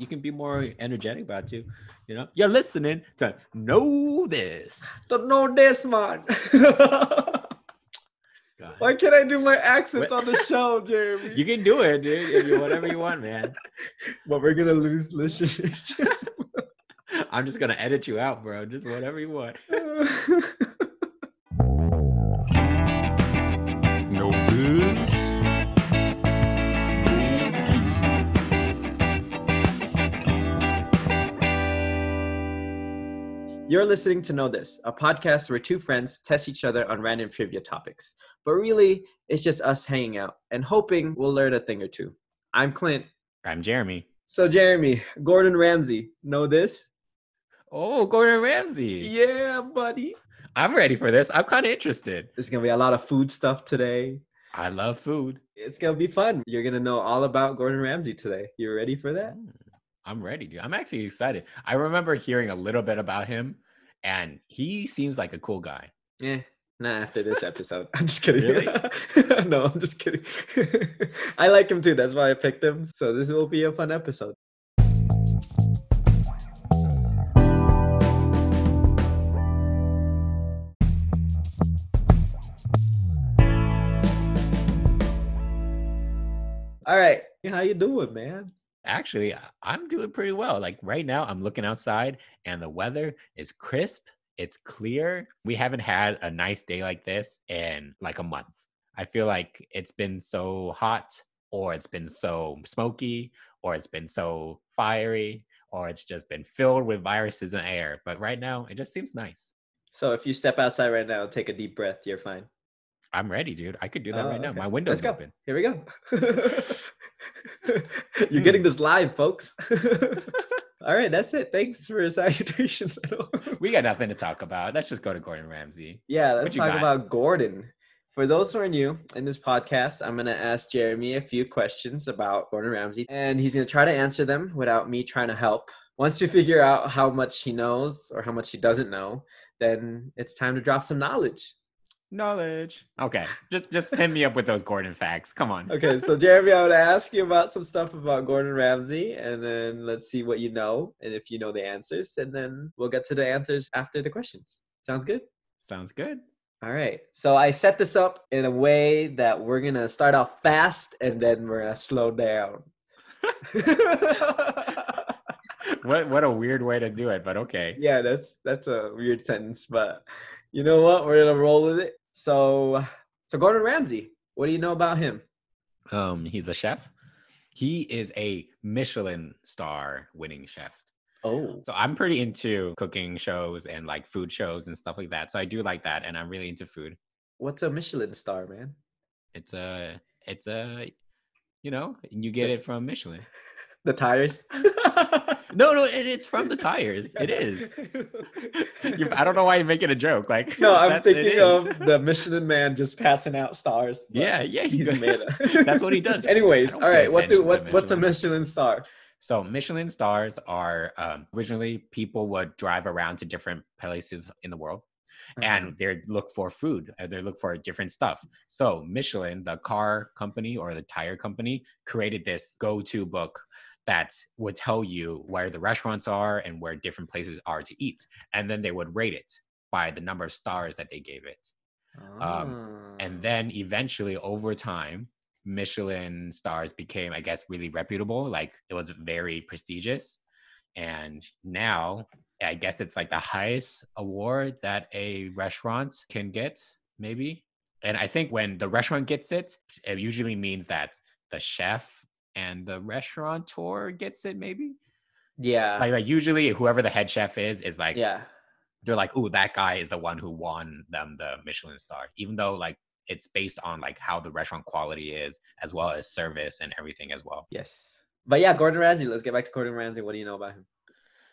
you can be more energetic about it too. You know, you're listening to know this. Don't know this, man. Why can't I do my accents on the show, Jeremy? You can do it, dude. If you whatever you want, man. but we're gonna lose listenership. I'm just gonna edit you out, bro. Just whatever you want. You're listening to Know This, a podcast where two friends test each other on random trivia topics. But really, it's just us hanging out and hoping we'll learn a thing or two. I'm Clint. I'm Jeremy. So, Jeremy, Gordon Ramsay, know this? Oh, Gordon Ramsay. Yeah, buddy. I'm ready for this. I'm kind of interested. There's gonna be a lot of food stuff today. I love food. It's gonna be fun. You're gonna know all about Gordon Ramsay today. You ready for that? Mm, I'm ready, dude. I'm actually excited. I remember hearing a little bit about him, and he seems like a cool guy. Yeah, not after this episode. I'm just kidding. Really? no, I'm just kidding. I like him too. That's why I picked him. So this will be a fun episode. All right, how you doing, man? Actually, I'm doing pretty well. Like right now, I'm looking outside, and the weather is crisp. It's clear. We haven't had a nice day like this in like a month. I feel like it's been so hot, or it's been so smoky, or it's been so fiery, or it's just been filled with viruses in the air. But right now, it just seems nice. So if you step outside right now and take a deep breath, you're fine. I'm ready, dude. I could do that Oh, right now. okay. My Let's window's go. open. Here we go. You're getting this live, folks. All right, that's it. Thanks for your salutations. We got nothing to talk about. Let's just go to Gordon Ramsay. yeah, let's talk got? about Gordon. For those who are new in this podcast, I'm going to ask Jeremy a few questions about Gordon Ramsay, and he's going to try to answer them without me trying to help. Once we figure out how much he knows or how much he doesn't know, then it's time to drop some knowledge. Knowledge. Okay, just just hit me up with those Gordon facts. Come on. Okay, so Jeremy, I would ask you about some stuff about Gordon Ramsay, and then let's see what you know, and if you know the answers, and then we'll get to the answers after the questions. Sounds good? Sounds good. All right. So I set this up in a way that we're gonna start off fast, and then we're gonna slow down. What what a weird way to do it, but okay. yeah, that's that's a weird sentence, but you know what? We're gonna roll with it. So, so Gordon Ramsay, what do you know about him? Um, he's a chef. He is a Michelin star winning chef. Oh, So I'm pretty into cooking shows and like food shows and stuff like that. So I do like that, and I'm really into food. what's a Michelin star, man? It's a it's a you know you get it from Michelin. The tires. No, no, it, it's from the tires. It is. You, I don't know why you're making a joke. Like No, I'm thinking of the Michelin man just passing out stars. Yeah, yeah, he's he's made it. That's what he does. Anyways, I don't all pay right. What do what what's a Michelin. Michelin star? So Michelin stars are um, originally people would drive around to different places in the world Uh-huh. and they look for food. uh, They look for different stuff. So Michelin, the car company or the tire company, created this go-to book that would tell you where the restaurants are and where different places are to eat, and then they would rate it by the number of stars that they gave it. Um, and Ah. then eventually over time michelin stars became i guess really reputable like it was very prestigious and now i guess it's like the highest award that a restaurant can get maybe and i think when the restaurant gets it it usually means that the chef and the restaurateur gets it maybe yeah, like, like usually whoever the head chef is is like yeah, they're like, "Oh, that guy is the one who won them the Michelin star," even though like it's based on like how the restaurant quality is, as well as service and everything as well. yes. But yeah, Gordon Ramsay. Let's get back to Gordon Ramsay. What do you know about him?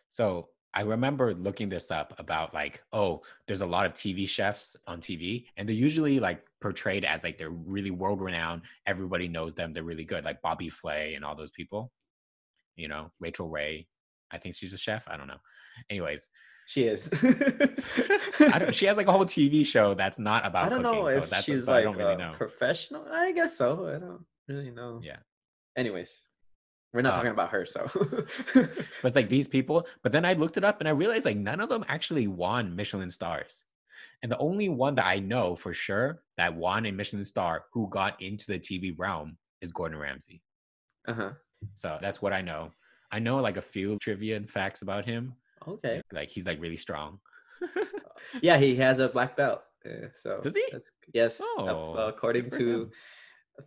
So I remember looking this up about like, oh, there's a lot of TV chefs on TV, and they're usually like portrayed as like they're really world renowned. Everybody knows them. They're really good, like Bobby Flay and all those people. You know, Rachel Ray. I think she's a chef. I don't know. Anyways, She is. I don't, she has like a whole TV show that's not about I don't cooking. know so if that's she's so I like don't really a know. professional. I guess so. I don't really know. Yeah. Anyways, We're not Oh. talking about her, so. But it's like these people. But then I looked it up and I realized like none of them actually won Michelin stars. And the only one that I know for sure that won a Michelin star who got into the TV realm is Gordon Ramsay. uh-huh. So that's what I know. I know like a few trivia and facts about him. Okay. Like he's like really strong. Yeah, he has a black belt. Yeah, so Does he? Yes. Oh, according to him.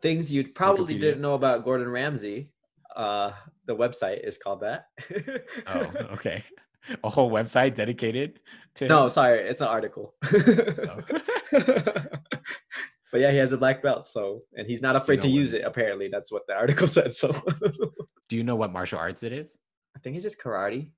things you probably Wikipedia. didn't know about Gordon Ramsay, uh, the website is called that. Oh, okay. A whole website dedicated to no, sorry, it's an article. Oh. but yeah, he has a black belt, so and he's not afraid know to what- use it. Apparently, that's what the article said. So Do you know what martial arts it is? I think it's just karate.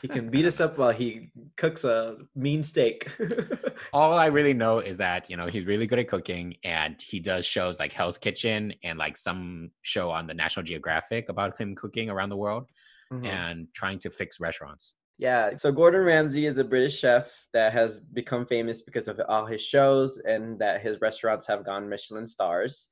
He can beat us up while he cooks a mean steak. All I really know is that, you know, he's really good at cooking and he does shows like Hell's Kitchen and like some show on the National Geographic about him cooking around the world Mhm. and trying to fix restaurants. Yeah, so Gordon Ramsay is a British chef that has become famous because of all his shows and that his restaurants have gone Michelin stars.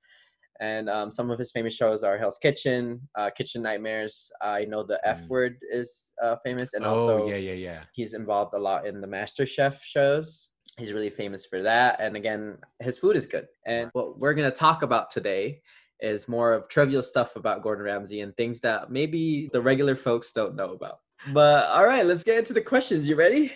And um, some of his famous shows are Hell's Kitchen, uh, Kitchen Nightmares. I know the F Mm. word is uh, famous, and oh, also yeah, yeah, yeah. he's involved a lot in the Master Chef shows. He's really famous for that. And again, his food is good. And what we're going to talk about today is more of trivial stuff about Gordon Ramsay and things that maybe the regular folks don't know about. But all right, let's get into the questions. You ready?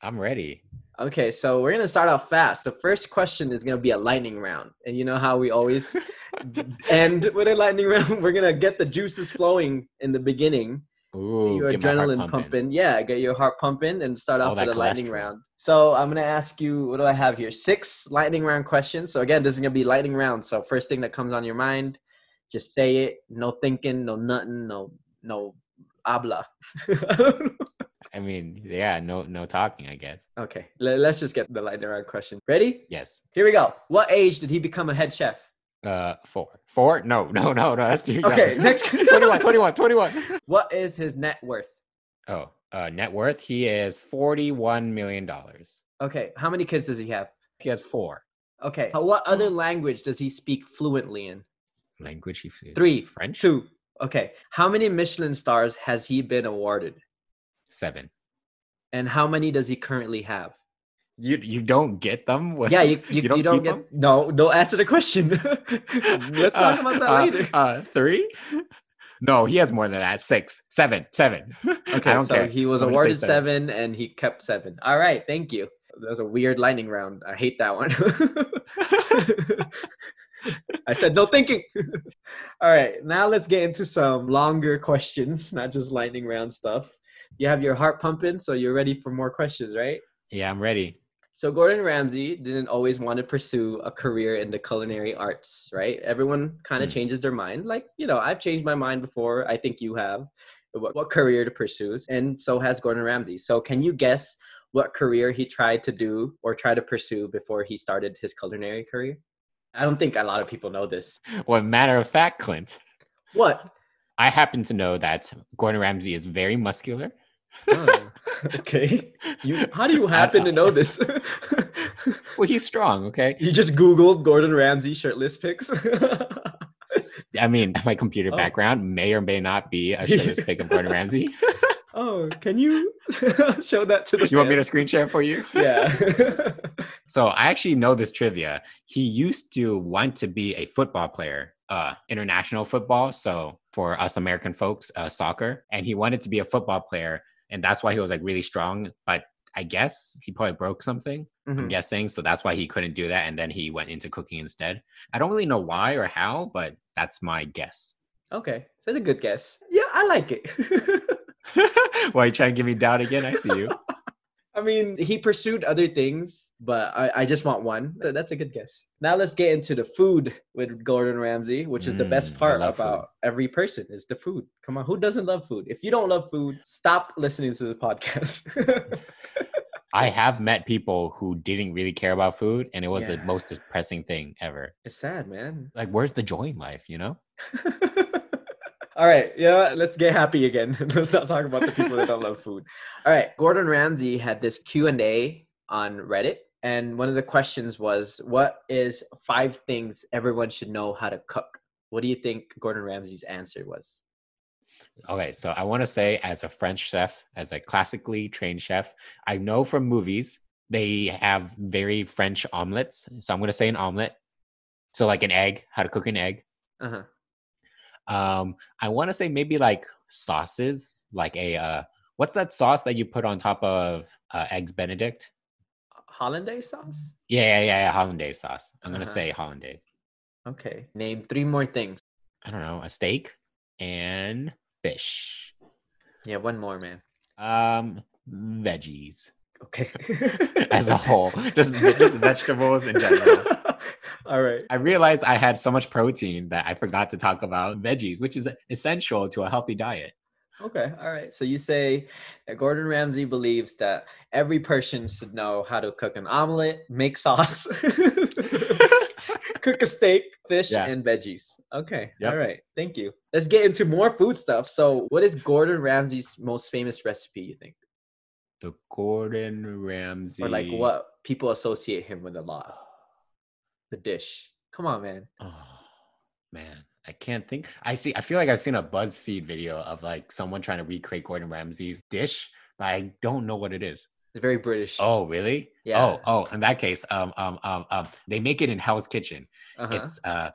I'm ready. Okay, so we're gonna start off fast. The first question is gonna be a lightning round, and you know how we always end with a lightning round. We're gonna get the juices flowing in the beginning, Ooh, your get my heart adrenaline pumping. Yeah, get your heart pumping, and start off with a lightning round. So I'm gonna ask you, what do I have here? Six lightning round questions. So again, this is gonna be lightning round. So first thing that comes on your mind, just say it. No thinking, no nothing, no no habla. I mean, yeah, no no talking, I guess. okay, le- let's just get the lightning round question. Ready? Yes. Here we go. What age did he become a head chef? Uh four. Four? No, no, no, no. That's too young. Okay, next. 21, 21, 21. What is his net worth? Oh, uh net worth. He is $41 million. Okay, how many kids does he have? He has four. Okay, what other language does he speak fluently in? Language he speaks. Three, French? Two. Okay, how many Michelin stars has he been awarded? Seven. And how many does he currently have? You you don't get them? Yeah, you you, You don't you don't get 'em? no. Don't answer the question. Let's talk about that uh, later. Uh, three? No, he has more than that. Six, seven, seven. Okay, so care. he was I'm awarded seven. and he kept seven. All right, thank you. That was a weird lightning round. I hate that one. I said no thinking. All right, now let's get into some longer questions, not just lightning round stuff. You have your heart pumping, so you're ready for more questions, right? Yeah, I'm ready. So Gordon Ramsay didn't always want to pursue a career in the culinary arts, right? Everyone kind of Hmm. changes their mind. Like, you know, I've changed my mind before. I think you have. What, what career to pursue, and so has Gordon Ramsay. So, can you guess what career he tried to do or try to pursue before he started his culinary career? I don't think a lot of people know this. Well, matter of fact, Clint, What? I happen to know that Gordon Ramsay is very muscular. Oh, okay. You, how do you happen to know this? Well, he's strong, okay? you just Googled Gordon Ramsay shirtless pics. I mean, my computer Oh. background may or may not be a shirtless pic of Gordon Ramsay. oh, can you show that to the? you want me to screen share for you? Yeah. So I actually know this trivia. He used to want to be a football player, uh, international football. So for us American folks, uh, soccer, and he wanted to be a football player, and that's why he was like really strong. But I guess he probably broke something. I'm Mhm. guessing, so that's why he couldn't do that, and then he went into cooking instead. I don't really know why or how, but that's my guess. Okay, that's a good guess. Yeah, I like it. why you trying to give me doubt again? I see you. I mean, he pursued other things, but I, I just want one. So that's a good guess. Now let's get into the food with Gordon Ramsay, which is the best Mm, part love food. about every person is the food. Come on, who doesn't love food? If you don't love food, stop listening to the podcast. I have met people who didn't really care about food, and it was the most depressing thing ever. it's sad, man. Like, where's the joy in life? You know? All right, you know what? Let's get happy again. Let's not talk about the people that don't love food. All right, Gordon Ramsay had this Q and A on Reddit, and one of the questions was, "What is five things everyone should know how to cook?" What do you think Gordon Ramsay's answer was? Okay, so I want to say, as a French chef, as a classically trained chef, I know from movies they have very French omelets. So I'm going to say an omelet. So like an egg, how to cook an egg. Uh-huh. Um, I want to say maybe like sauces, like a uh, what's that sauce that you put on top of uh, eggs Benedict? Hollandaise sauce? Yeah, yeah, yeah, yeah hollandaise sauce. I'm gonna Uh-huh. say hollandaise. Okay. Name three more things. I don't know, a steak and fish. Yeah, one more, man. Um, veggies Okay. as a whole, just just vegetables in general. All right. I realized I had so much protein that I forgot to talk about veggies, which is essential to a healthy diet. Okay. All right. So you say that Gordon Ramsay believes that every person should know how to cook an omelet, make sauce, cook a steak, fish, Yeah. and veggies. Okay. Yep. All right. Thank you. Let's get into more food stuff. So, what is Gordon Ramsay's most famous recipe, you think? The Gordon Ramsay, Or like what people associate him with a lot? The dish. Come on, man. Oh man, I can't think. I see. I feel like I've seen a BuzzFeed video of like someone trying to recreate Gordon Ramsay's dish, but I don't know what it is. It's very British. Oh, really? Yeah. Oh, oh. In that case, um, um, um, um, they make it in Hell's Kitchen. uh-huh. It's uh,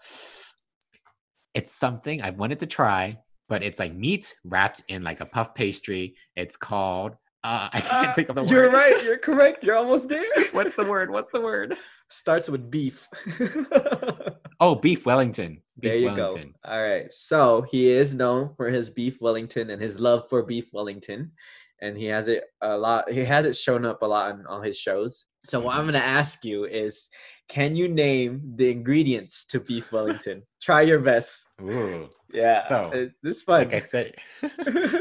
it's something I wanted to try, but it's like meat wrapped in like a puff pastry. It's called. Uh, I can't Ah, think of the word. You're right. You're correct. You're almost there. What's the word? What's the word? Starts with beef. Oh, beef Wellington. Beef there you Wellington. go. All right. So he is known for his beef Wellington and his love for beef Wellington. And he has it a lot. He has it shown up a lot on all his shows. So what I'm Mhm. going to ask you is can you name the ingredients to beef Wellington? Try your best. Ooh. Yeah. So, uh, this is fun. Like I said,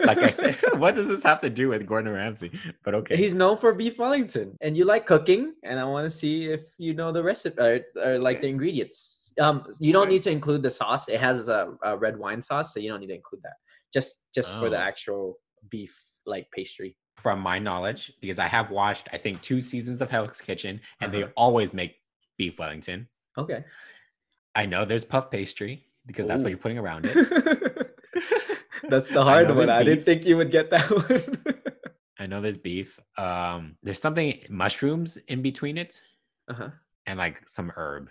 like I said, what does this have to do with Gordon Ramsay? But okay. He's known for beef Wellington, and you like cooking, and I want to see if you know the recipe or, or like the ingredients. Um, you don't need to include the sauce. It has a, a red wine sauce, so you don't need to include that. Just just for the Oh. actual beef like pastry. From my knowledge, because I have watched, I think, two seasons of Hell's Kitchen, and they Uh-huh. always make beef Wellington. Okay. I know there's puff pastry because that's what you're putting around it. That's the hard know one. I didn't think you would get that one. I know there's beef. Um, there's something mushrooms in between it, uh-huh. and like some herb,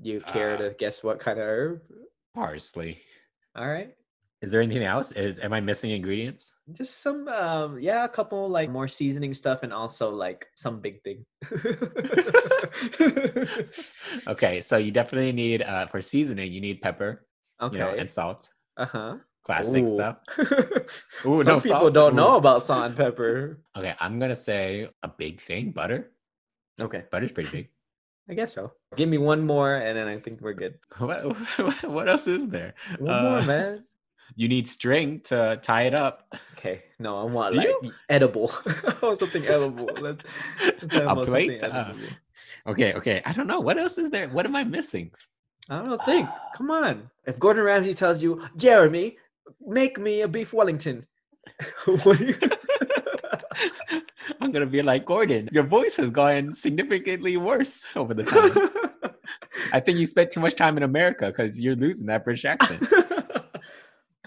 You care Uh, to guess what kind of herb? parsley. All right. Is there anything else? Is am I missing ingredients? Just some um yeah, a couple like more seasoning stuff and also like some big thing. okay, so you definitely need uh for seasoning, you need pepper, okay. you know, and salt. uh-huh. Classic Ooh. stuff. Ooh, Some no people salt? don't know about salt and pepper. Okay, I'm gonna say a big thing, butter. Okay. Butter's pretty big. I guess so. Give me one more and then I think we're good. What what, what else is there? One more, Uh, man. You need string to tie it up. Okay. No, I want Do like you? edible. I want something edible. Let's, let's A plate? Uh. Okay, okay. I don't know. What else is there? What am I missing? I don't know. Think. Come on. If Gordon Ramsay tells you, Jeremy, make me a beef Wellington. what you? I'm gonna be like Gordon. Your voice has gotten significantly worse over the time. I think you spent too much time in America because you're losing that British accent.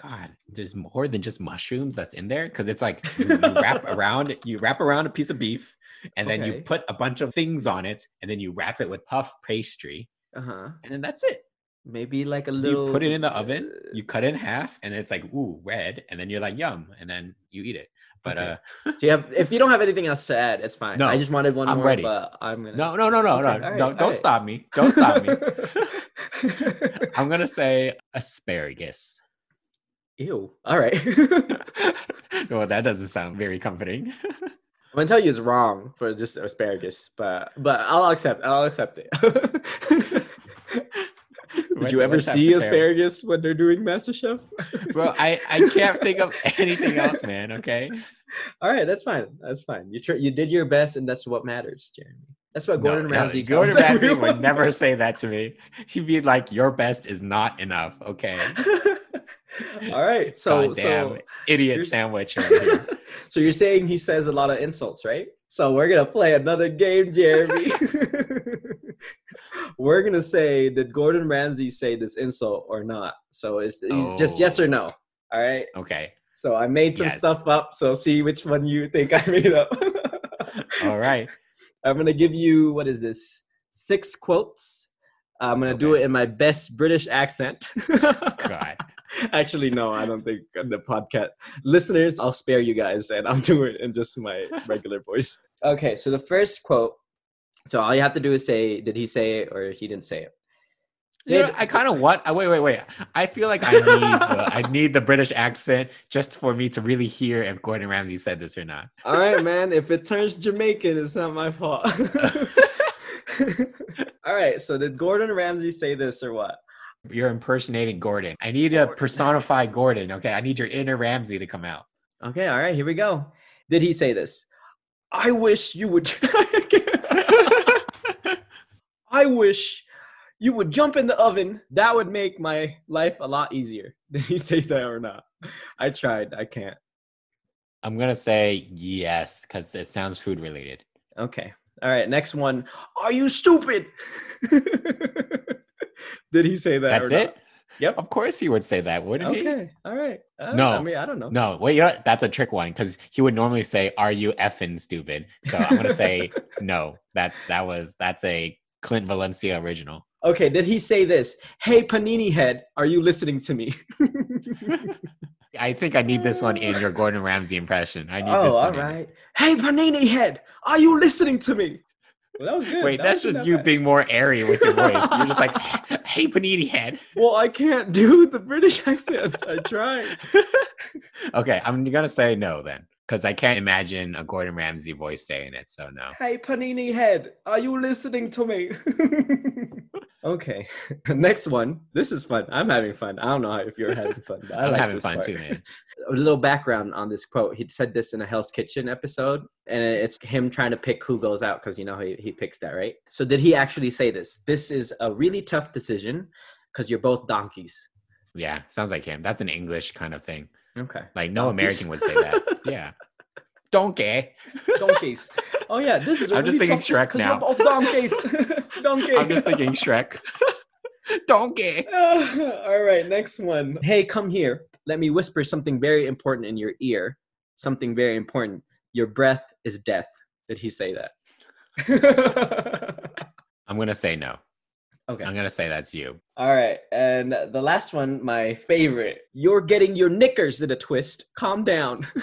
God, there's more than just mushrooms that's in there because it's like you, you wrap around you wrap around a piece of beef and then you put a bunch of things on it and then you wrap it with puff pastry uh-huh. and then that's it. Maybe like a little. You put it in the oven, uh, you cut it in half, and it's like ooh red, and then you're like yum, and then you eat it. But Okay. uh, Do you have? If you don't have anything else to add, it's fine. No, I just wanted one I'm more. ready. But I'm gonna. no, no, no, no, Okay, no, all no, don't right. stop me, don't stop me. I'm gonna say asparagus. Ew. All right. well, that doesn't sound very comforting. I'm gonna tell you it's wrong for just asparagus, but but I'll accept. I'll accept it. Did you ever see asparagus when they're doing MasterChef? Bro, I, I can't think of anything else, man. Okay. All right, that's fine. That's fine. You tr- you did your best, and that's what matters, Jeremy. That's what Gordon no, Ramsay. tells Gordon Ramsay would never say that to me. He'd be like, "Your best is not enough." Okay. All right, so Goddamn so idiot sandwich. So you're saying he says a lot of insults, right? So we're gonna play another game, Jeremy. we're gonna say did Gordon Ramsay say this insult or not? So it's, it's just yes Oh. or no. All right. Okay. So I made some Yes. stuff up. So see which one you think I made up. All right. I'm gonna give you what is this? Six quotes. I'm gonna do it in my best British accent. God. Actually, no, I don't think the podcast listeners. I'll spare you guys, and I'll do it in just my regular voice. Okay, so the first quote. So all you have to do is say, "Did he say it or he didn't say it?" You know, I kind of want. uh, Wait, wait, wait. I feel like I need. the, I need the British accent just for me to really hear if Gordon Ramsay said this or not. All right, man. If it turns Jamaican, it's not my fault. all right. So did Gordon Ramsay say this or what? You're impersonating Gordon. I need to personify Gordon. Okay, I need your inner Ramsay to come out. Okay. All right. Here we go. Did he say this? I wish you would. I wish you would jump in the oven. That would make my life a lot easier. Did he say that or not? I tried. I can't. I'm gonna say yes because it sounds food related. Okay. All right. Next one. Are you stupid? Did he say that? That's or not? it. Yep. Of course he would say that, wouldn't he? Okay. All right. Uh, No. I mean, I don't know. No, wait, you know, that's a trick one because he would normally say, "Are you effing stupid?" So I'm gonna say no. That's that was that's a Clint Valencia original. Okay. Did he say this? Hey, Panini Head, are you listening to me? I think I need this one in your Gordon Ramsay impression. I need oh, this one. it. right. Hey, Panini Head, are you listening to me? Well, that was good. Wait, That that's just you bad. being more airy with your voice. You're just like, "Hey, panini head." Well, I can't do the British accent. I tried. okay, I'm gonna say no then, because I can't imagine a Gordon Ramsay voice saying it. So no. Hey, Panini Head, are you listening to me? okay. Next one. This is fun. I'm having fun. I don't know if you're having fun. But I I'm like having this fun part. too, man. a little background on this quote. He said this in a Hell's Kitchen episode, and it's him trying to pick who goes out because you know he, he picks that, right? So, did he actually say this? This is a really tough decision because you're both donkeys. Yeah, sounds like him. That's an English kind of thing. Okay. Like no Donkeys. American would say that. Yeah. Donkey. Donkeys. Oh, yeah. This is I'm just thinking Shrek now. Donkeys. Donkey. I'm just thinking Shrek. Donkey. all right. Next one. Hey, come here. Let me whisper something very important in your ear. Something very important. Your breath is death. Did he say that? I'm gonna say no. Okay. I'm gonna say that's you. All right. And the last one, my favorite. You're getting your knickers in a twist. Calm down.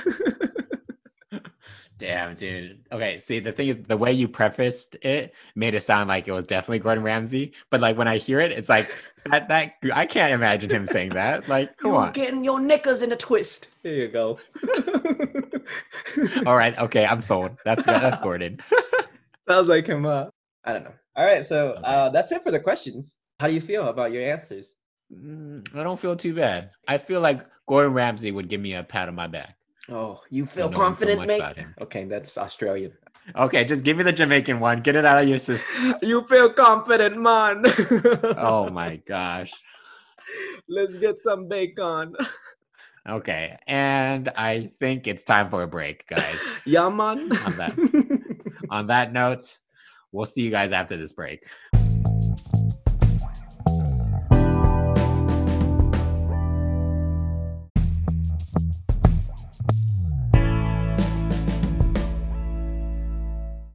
Damn, dude. Okay, see, the thing is, the way you prefaced it made it sound like it was definitely Gordon Ramsay. But like when I hear it, it's like that. That I can't imagine him saying that. Like, come You're on. getting your knickers in a twist. There you go. All right, okay, I'm sold. That's that's Gordon. Sounds like him. Uh, I don't know. All right. So uh, that's it for the questions. How do you feel about your answers? Mm, I don't feel too bad. I feel like Gordon Ramsay would give me a pat on my back. Oh, you feel knowing so confident, mate? Okay, that's Australian. Okay, just give me the Jamaican one. Get it out of your system. You feel confident, man. Oh my gosh. Let's get some bacon. Okay, and I think it's time for a break, guys. Yeah, man. On that. On that note, we'll see you guys after this break.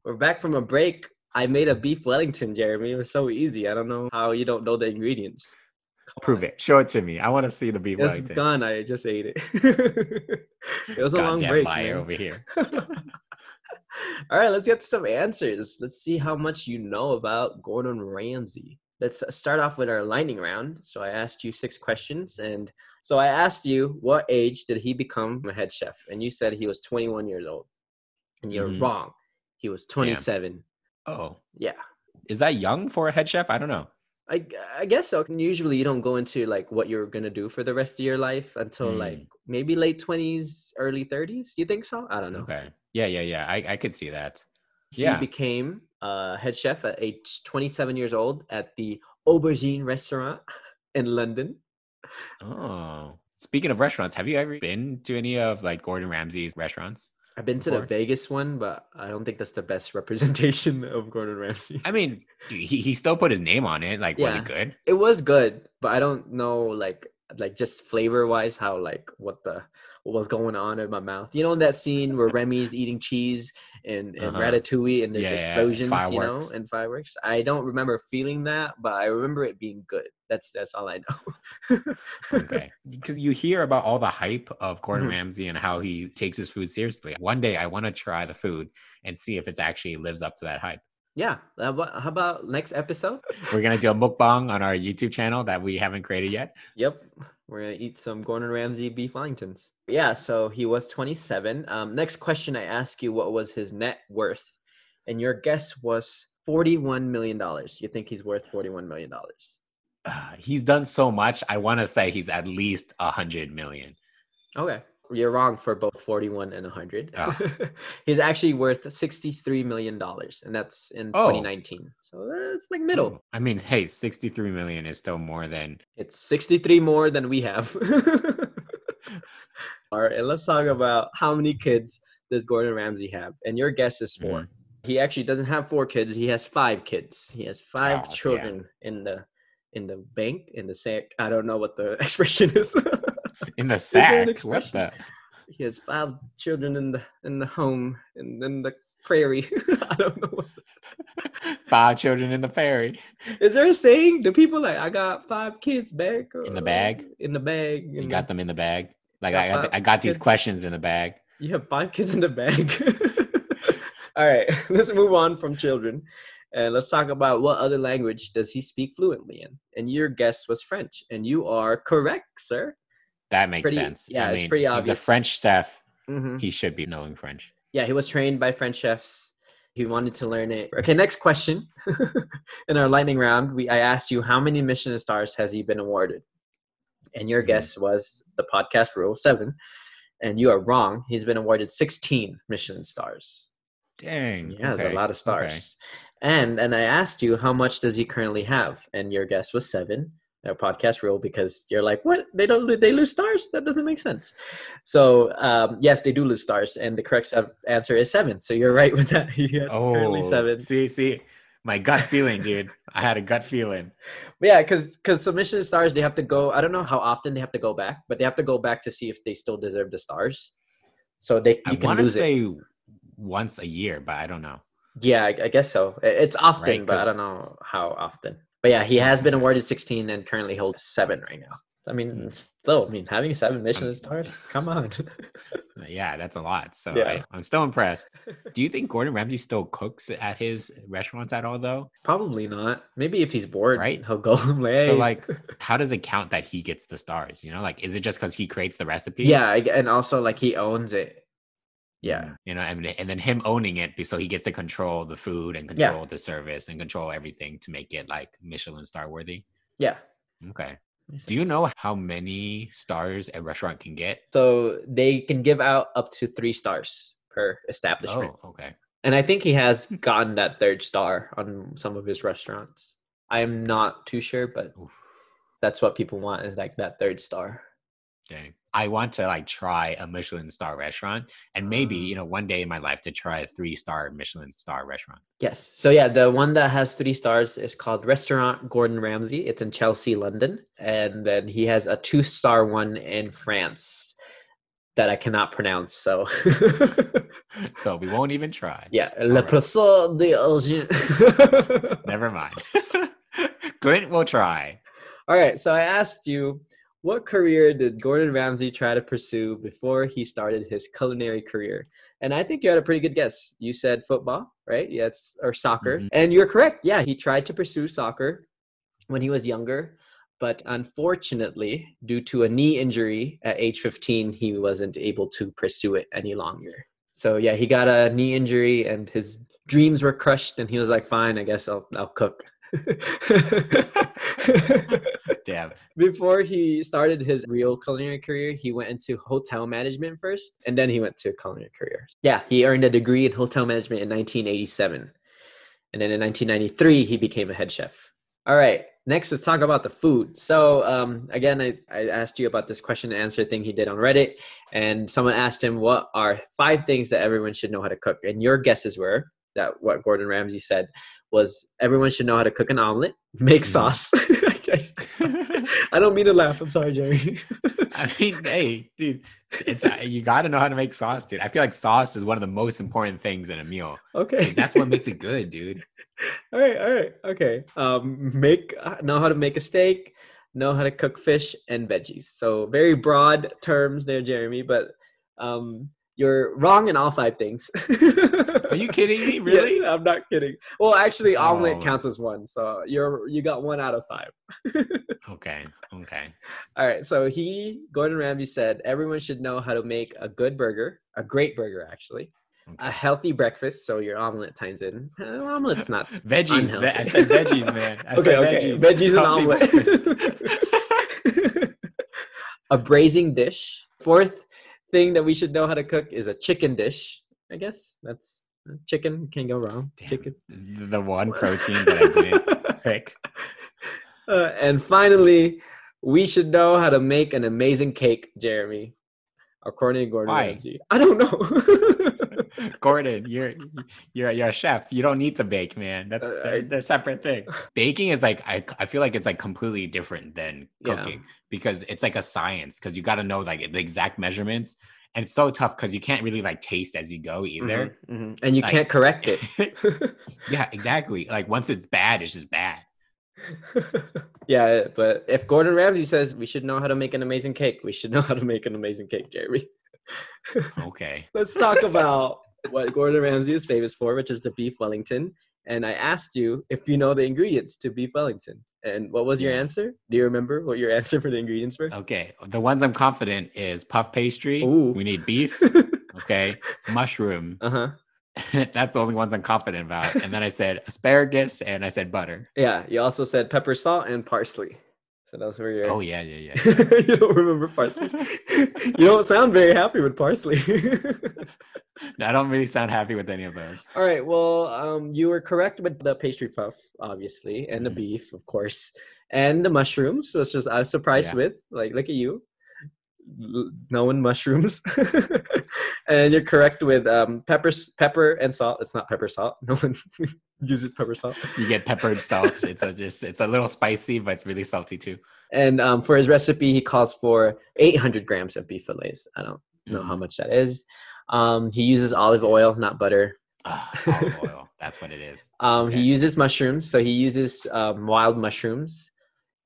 We're back from a break. I made a beef Wellington, Jeremy. It was so easy. I don't know how you don't know the ingredients. Come Prove on. it. Show it to me. I want to see the beef It's Wellington. done. I just ate it. it was a long break. liar man. over here. All right, let's get to some answers. Let's see how much you know about Gordon Ramsay. Let's uh, start off with our lightning round. So I asked you six questions, and so I asked you what age did he become a head chef, and you said he was 21 years old, and you're Mhm. wrong. He was 27. Oh, Yeah, is that young for a head chef? I don't know. I I guess so. Usually, you don't go into like what you're gonna do for the rest of your life until Mm. like maybe late 20s, early 30s. You think so? I don't know. Okay. Yeah, yeah, yeah. I, I could see that. He Yeah. became uh, head chef at age 27 years old at the Aubergine restaurant in London. Oh. Speaking of restaurants, have you ever been to any of like Gordon Ramsay's restaurants? I've been to the Vegas one, but I don't think that's the best representation of Gordon Ramsay. I mean, he, he still put his name on it. Like, was it good? It was good, but I don't know like like just flavor wise, how like what the what was going on in my mouth. You know, in that scene where Remy's eating cheese and, and Uh-huh. Ratatouille and there's Yeah, yeah, explosions, you know, and fireworks. I don't remember feeling that, but I remember it being good. That's that's all I know. okay because you hear about all the hype of gordon Mhm. ramsay and how he takes his food seriously one day i want to try the food and see if it's actually lives up to that hype yeah. How about, next episode? we're gonna do a mukbang on our youtube channel that we haven't created yet Yep. We're gonna eat some Gordon Ramsay beef Wellingtons. Yeah, so he was 27. Um, next question I ask you what was his net worth? And your guess was 41 million dollars. You think he's worth 41 million dollars? Uh, he's done so much i want to say he's at least a hundred million Okay. You're wrong for both 41 and 100. Oh. he's actually worth 63 million dollars and that's in Oh. 2019. So that's like middle. Oh, i mean hey 63 million is still more than It's 63 more than we have. All right, and let's talk about how many kids does Gordon Ramsay have? And your guess is 4 Mhm. He actually doesn't have four kids. He has five kids. He has five Oh, damn. children in the in the bank in the sack. I don't know what the expression is. in the there an sack what the he has five children in the in the home and in the prairie. I don't know. What five children in the prairie. is there a saying? Do people like I got five kids back In the bag? In the bag. you in got them in the bag like Got i got, five I got these kids. questions in the bag You have five kids in the bag. All right, let's move on from children. And let's talk about what other language does he speak fluently in? And your guess was French. And you are correct, sir. That makes Pretty- sense yeah, I it's mean, pretty he's a french chef hmm he should be knowing french Yeah, he was trained by French chefs. He wanted to learn it. Okay, next question. in our lightning round, we I asked you how many Michelin stars has he been awarded? And your Mhm. guess was the podcast rule seven. And you are wrong. He's been awarded 16 Michelin stars. Dang. Yeah, has okay, a lot of okay. stars. And and I asked you how much does he currently have, and your guess was seven. Our podcast rule because you're like, what? They don't they lose stars? That doesn't make sense. So um, yes, they do lose stars, and the correct answer is seven. So you're right with that. He has currently Oh, seven. see, see, my gut feeling, dude. I had a gut feeling. But yeah, because because Michelin stars they have to go. I don't know how often they have to go back, but they have to go back to see if they still deserve the stars. So they I can want to lose it. say once a year, but I don't know. Yeah, I, I guess so. It's often, Right, but I don't know how often. But yeah, he has been awarded 16 and currently holds seven right now. I mean, still, I mean, having seven Michelin um, stars, come on. Yeah, that's a lot. So Yeah. I, I'm still impressed. Do you think Gordon Ramsay still cooks at his restaurants at all, though? Probably not. Maybe if he's bored, Right. he'll go. like, So, like, how does it count that he gets the stars? You know, like, is it just because he creates the recipe? yeah, and also like he owns it. Yeah, Mm, You know, and, and then him owning it, so he gets to control the food and Yeah. control the service and control everything to make it like Michelin star worthy. yeah. Okay. Do you know how many stars a restaurant can get? So they can give out up to three stars per establishment. Oh, okay. And I think he has gotten that third star on some of his restaurants. I'm not too sure, but Oof. that's what people want is like that third star. Dang. I want to like try a Michelin star restaurant and maybe, Ah. you know, one day in my life to try a three star Michelin star restaurant. Yes. So yeah, the one that has three stars is called Restaurant Gordon Ramsay. It's in Chelsea, London, and then he has a two-star one in France that I cannot pronounce. So So we won't even try. yeah, Le right. Poisson de. Never mind. Clint will try. All right. So I asked you, what career did Gordon Ramsay try to pursue before he started his culinary career? And I think you had a pretty good guess. You said football, right? Yes, or soccer. Mhm. And you're correct. Yeah, he tried to pursue soccer when he was younger, but unfortunately, due to a knee injury at age 15, he wasn't able to pursue it any longer. So yeah, he got a knee injury and his dreams were crushed and he was like, "Fine, I guess I'll I'll cook." Damn. Before he started his real culinary career, he went into hotel management first, and then he went to culinary career. Yeah, he earned a degree in hotel management in 1987, and then in 1993 he became a head chef. All right, next let's talk about the food. So um, again, I, I asked you about this question and answer thing he did on Reddit, and someone asked him what are five things that everyone should know how to cook, and your guesses were that what Gordon Ramsay said was everyone should know how to cook an omelet, make Mhm. sauce. I don't mean to laugh. I'm sorry, Jerry. I mean, hey, dude, it's uh, you got to know how to make sauce, dude. I feel like sauce is one of the most important things in a meal. okay. That's what makes it good, dude. all right, all right, okay. Um, make know how to make a steak, know how to cook fish and veggies. So very broad terms there, Jeremy. But um, you're wrong in all five things. Are you kidding me? Really? Yeah, I'm not kidding. Well, actually, omelet Oh. counts as one, so you're you got one out of five. Okay. Okay. All right. So he, Gordon Ramsay said, everyone should know how to make a good burger, a great burger, actually, a healthy breakfast. So your omelet ties in. Uh, omelet's not. Veggies. Ve- I said veggies, man. I okay. said Okay. veggies. Veggies and omelet. a braising dish. Fourth thing that we should know how to cook is a chicken dish. I guess that's chicken. Can't go wrong. Damn. Chicken. the one protein that I didn't pick. Uh, and finally, we should know how to make an amazing cake, Jeremy. According to Gordon Why? Ramsay. I don't know. Gordon, you're you're you're a chef. You don't need to bake, man. That's Uh, they're, they're separate things. Baking is like I I feel like it's like completely different than Yeah. cooking because it's like a science because you got to know like the exact measurements and it's so tough because you can't really like taste as you go either. Mhm, mhm. And you Like- can't correct it. yeah, exactly. Like once it's bad, it's just bad. yeah, but if Gordon Ramsay says we should know how to make an amazing cake, we should know how to make an amazing cake, Jeremy. Okay. Let's talk about what Gordon Ramsay is famous for, which is the beef Wellington. And I asked you if you know the ingredients to beef Wellington. And what was your answer? Do you remember what your answer for the ingredients were? Okay. The ones I'm confident is puff pastry. Ooh. We need beef. Okay. Mushroom. uh huh. That's the only ones I'm confident about. And then I said asparagus and I said butter. Yeah, you also said pepper, salt, and parsley. So those were your. Oh yeah, yeah, yeah. you don't remember parsley? you don't sound very happy with parsley. I don't really sound happy with any of those. All right. Well, um, you were correct with the pastry puff, obviously, and the Mhm. beef, of course, and the mushrooms, which was I was surprised Yeah. with. Like, look at you, knowing mushrooms. and you're correct with um, pepper, pepper and salt. It's not pepper salt. No one uses pepper salt. You get peppered salt. It's a just it's a little spicy, but it's really salty too. And um, for his recipe, he calls for 800 grams of beef fillets. I don't know how Mhm. much that is. Um, he uses olive oil, not butter. Ah, olive oil. That's what it is. Um, Okay. He uses mushrooms, so he uses um, wild mushrooms,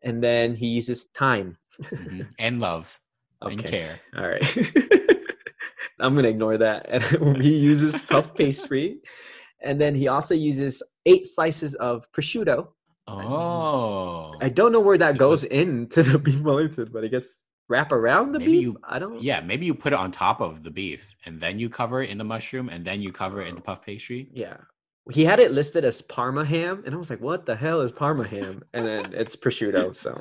and then he uses thyme. Mhm. And love and care. all right. I'm gonna ignore that. And he uses puff pastry, and then he also uses eight slices of prosciutto. Oh. I don't know where that goes into the beef Wellington, but I guess wrap around the Maybe beef. you- I don't. yeah, maybe you put it on top of the beef and then you cover it in the mushroom and then you cover it in the puff pastry. Yeah. He had it listed as Parma ham, and I was like, "What the hell is Parma ham?" And then it's prosciutto. So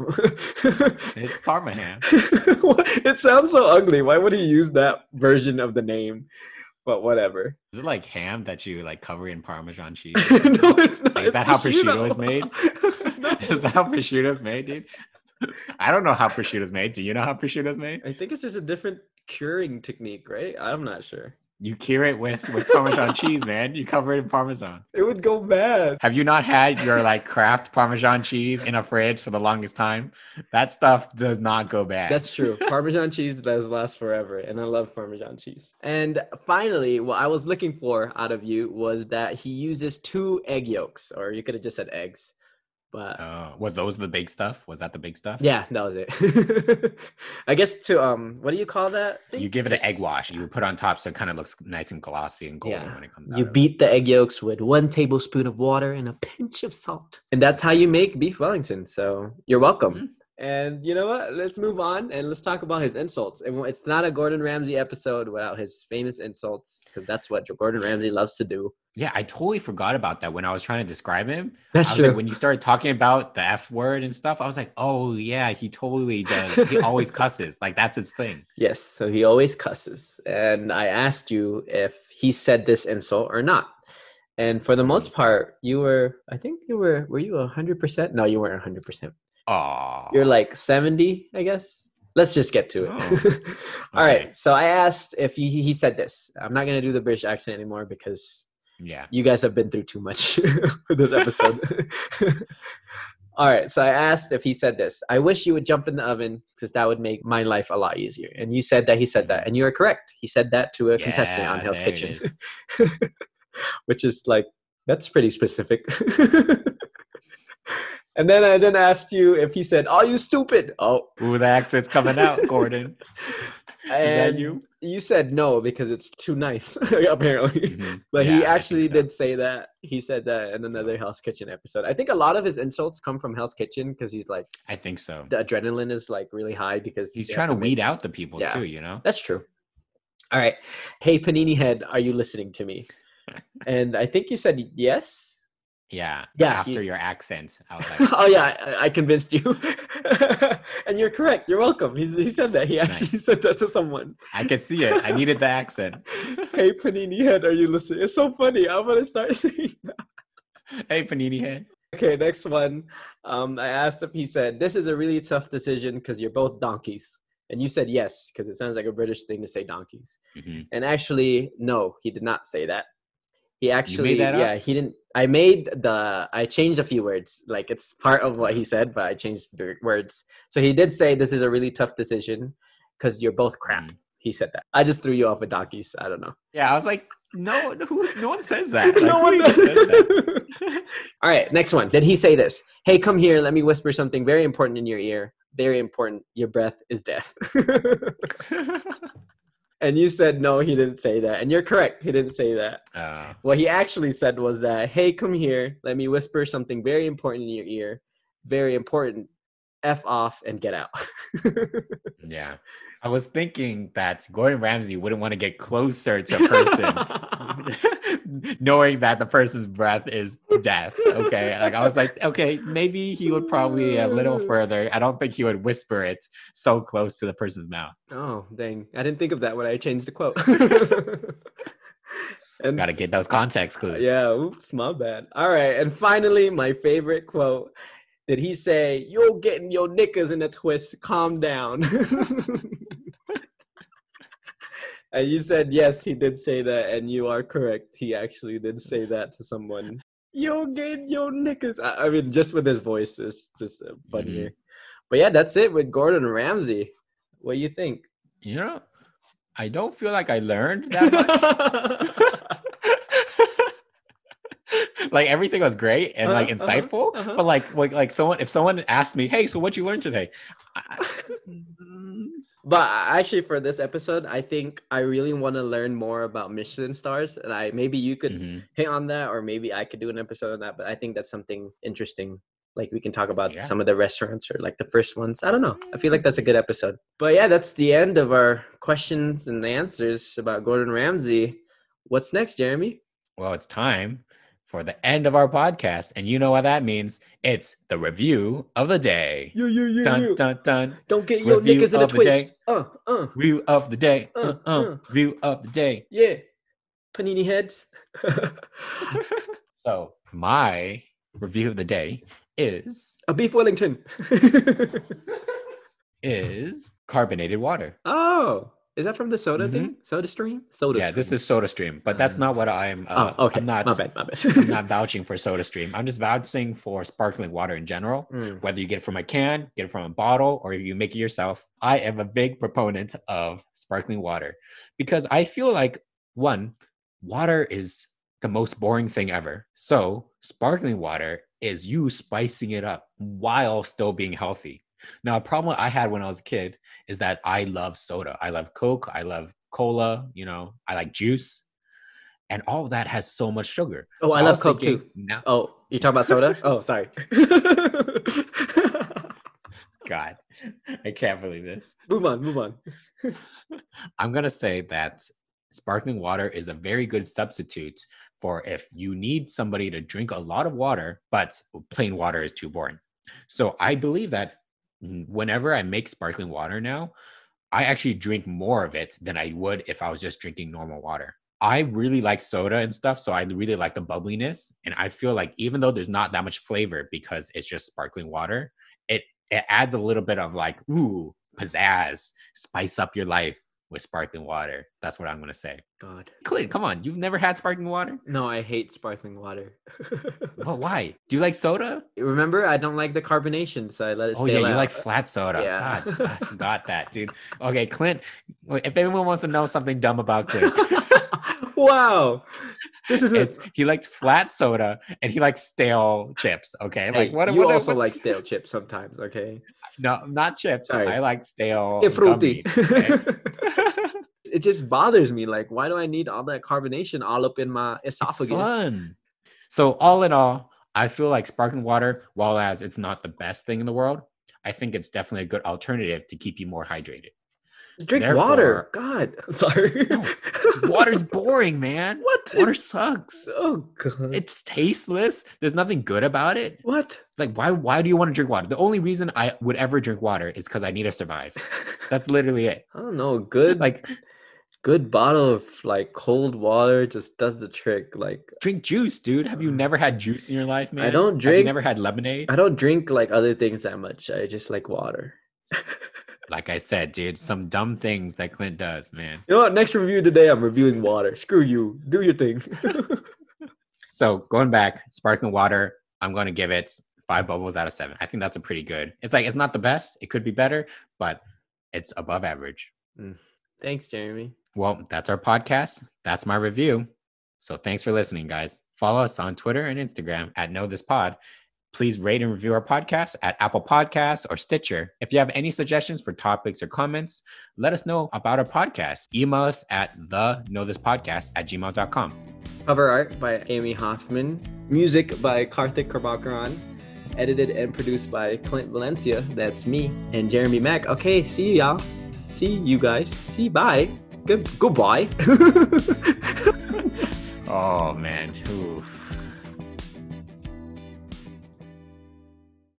It's Parma ham. it sounds so ugly. Why would he use that version of the name? But whatever. Is it like ham that you like cover in Parmesan cheese? no, it's not. Like, is it's that how prosciutto is made? No. Is that how prosciutto is made, dude? I don't know how prosciutto is made. Do you know how prosciutto is made? I think it's just a different curing technique, right? I'm not sure. You cure it with with Parmesan cheese, man. You cover it in Parmesan. It would go bad. Have you not had your like Kraft Parmesan cheese in a fridge for the longest time? That stuff does not go bad. That's true. Parmesan cheese does last forever, and I love Parmesan cheese. And finally, what I was looking for out of you was that he uses two egg yolks, or you could have just said eggs. But Oh, was those the big stuff? Was that the big stuff? yeah, that was it. I guess to um, what do you call that? thing? You give it an egg wash. You put on top so it kind of looks nice and glossy and golden Yeah. when it comes out. You of it. beat the egg yolks with one tablespoon of water and a pinch of salt. And that's how you make beef Wellington. So you're welcome. Mhm. And you know what? Let's move on and let's talk about his insults. It's not a Gordon Ramsay episode without his famous insults, because that's what Gordon Ramsay loves to do. Yeah, I totally forgot about that when I was trying to describe him. That's I was true. like, when you started talking about the F word and stuff, I was like, oh yeah, he totally does. He always cusses. Like that's his thing. yes, so he always cusses. And I asked you if he said this insult or not. And for the mm-hmm. most part, you were, I think you were, were you 100%? No, you weren't 100%. Oh, You're like 70, I guess. Let's just get to it. Oh, All okay. right. So I asked if he, he said this. I'm not going to do the British accent anymore because yeah. you guys have been through too much for this episode. All right. So I asked if he said this. I wish you would jump in the oven because that would make my life a lot easier. And you said that he said that, and you are correct. He said that to a contestant on Hell's Kitchen, which is like that's pretty specific. and then I then asked you if he said, "Are you stupid?" Oh, Ooh, the accent's coming out, Gordon. And you? you said no because it's too nice, apparently. Mhm. But Yeah, he actually so. did say that. He said that in another Hell's Kitchen episode. I think a lot of his insults come from Hell's Kitchen because he's like I think so. the adrenaline is like really high because He's trying to make- weed out the people Yeah. too, you know? That's true. All right. Hey, Panini Head, are you listening to me? and I think you said yes. Yeah. Yeah, After your accent. I was like, oh yeah, I, I convinced you, and you're correct. You're welcome. He's, he said that. He actually Nice. said that to someone. I could see it. I needed the accent. hey, Panini Head, are you listening? It's so funny. I'm gonna start saying that. hey, Panini head. Okay, next one. Um, I asked him. he said this is a really tough decision because you're both donkeys, and you said yes because it sounds like a British thing to say donkeys. Mhm. And actually, no, he did not say that. He actually, yeah, he didn't. I made the, I changed a few words. Like it's part of what he said, but I changed the words. So he did say this is a really tough decision because you're both crap. Mhm. He said that. I just threw you off with donkeys. I don't know. Yeah, I was like, no, who, no one says that. Like, no one even says that? All right, next one. Did he say this? Hey, come here. Let me whisper something very important in your ear. Very important. Your breath is death. And you said no, he didn't say that. And you're correct. He didn't say that. uh, What he actually said was that, hey, come here. Let me whisper something very important in your ear. Very important. F off and get out. yeah. I was thinking that Gordon Ramsay wouldn't want to get closer to a person knowing that the person's breath is death. Okay. Like I was like, okay, maybe he would probably a little further. I don't think he would whisper it so close to the person's mouth. oh, dang. I didn't think of that when I changed the quote. and Gotta get those context clues. Yeah, oops, my bad. All right, and finally, my favorite quote. Did he say, You're getting your knickers in a twist, calm down? And you said, Yes, he did say that, and you are correct. He actually did say that to someone. You're getting your knickers. I, I mean, just with his voice, it's just uh, funnier. But yeah, that's it with Gordon Ramsay. What do you think? You know, I don't feel like I learned that much. like everything was great and like Uh-huh, uh-huh, insightful, uh-huh. but like like like someone if someone asked me, "Hey, so what you learned today?" I, But actually, for this episode, I think I really want to learn more about Michelin stars, and I maybe you could mhm. hit on that, or maybe I could do an episode on that. But I think that's something interesting. Like we can talk about Yeah. some of the restaurants or like the first ones. I don't know. I feel like that's a good episode. But yeah, that's the end of our questions and answers about Gordon Ramsay. What's next, Jeremy? Well, it's time for the end of our podcast, and you know what that means. It's the review of the day. You, you, you, Dun dun dun. Don't get your Review knickers in a twist. day. Uh, uh, Review of the day. Uh, Uh, uh, uh. Review of the day. yeah. Panini heads. So my review of the day is a beef Wellington. is carbonated water. Oh, is that from the soda Mhm. thing? Soda stream? Soda yeah, this is Soda Stream, but that's Uh, not what I'm. Uh, oh, okay. I'm not. my bad, my bad. I'm not vouching for Soda Stream. I'm just vouching for sparkling water in general. Mm. Whether you get it from a can, get it from a bottle, or you make it yourself, I am a big proponent of sparkling water because I feel like one, water is the most boring thing ever. So sparkling water is you spicing it up while still being healthy. Now, a problem I had when I was a kid is that I love soda. I love Coke. I love cola. You know, I like juice, and all of that has so much sugar. Oh, I was love Coke thinking, too. Now, Oh, you talking about soda? oh, sorry. God, I can't believe this. move on, move on. I'm gonna say that sparkling water is a very good substitute for if you need somebody to drink a lot of water, but plain water is too boring. So I believe that Mm-hmm. whenever I make sparkling water now, I actually drink more of it than I would if I was just drinking normal water. I really like soda and stuff, so I really like the bubbliness. And I feel like even though there's not that much flavor because it's just sparkling water, it it adds a little bit of like ooh pizzazz, spice up your life. With sparkling water. That's what I'm gonna say. God. Clint, come on, you've never had sparkling water? No, I hate sparkling water. Well, why? Do you like soda? Remember, I don't like the carbonation, so I let it Oh yeah, you out. like flat soda. Yeah. God, I forgot that, dude. Okay, Clint. If anyone wants to know something dumb about Clint, wow. This is it's he likes flat soda and he likes stale chips. Okay, like Hey, what? you what also what's- like stale chips sometimes, okay? No, not chips. Sorry. I like stale. Eh, hey, fruity. okay? It just bothers me. Like, why do I need all that carbonation all up in my it's esophagus? fun. So all in all, I feel like sparkling water, while as it's not the best thing in the world, I think it's definitely a good alternative to keep you more hydrated. Drink water. God, I'm sorry. No, Water's boring, man. what? Water sucks. Oh god. It's tasteless. There's nothing good about it. what? Like, why? Why do you want to drink water? The only reason I would ever drink water is because I need to survive. That's literally it. I don't know. Good, Like, good bottle of like cold water just does the trick. Like, drink juice, dude. Have you uh, never had juice in your life, man? I don't Have you drink- never had lemonade? I don't drink like other things that much. I just like water. Like I said, dude, some dumb things that Clint does, man. You know what? Next review today, I'm reviewing water. Screw you. Do your thing. So going back, sparkling water, I'm going to give it five bubbles out of seven. I think that's a pretty good. It's like it's not the best. It could be better, but it's above average. Mm. Thanks, Jeremy. Well, that's our podcast. That's my review. So thanks for listening, guys. Follow us on Twitter and Instagram at Know This Pod. Please rate and review our podcast at Apple Podcasts or Stitcher. If you have any suggestions for topics or comments, let us know about our podcast. Email us at the know this podcast at gmail.com. Cover art by Amy Hoffman. Music by Karthik Karbakaran. Edited and produced by Clint Valencia. That's me and Jeremy Mack. Okay, see y'all. See you guys. See, bye. Good, goodbye. Oh man. Ooh.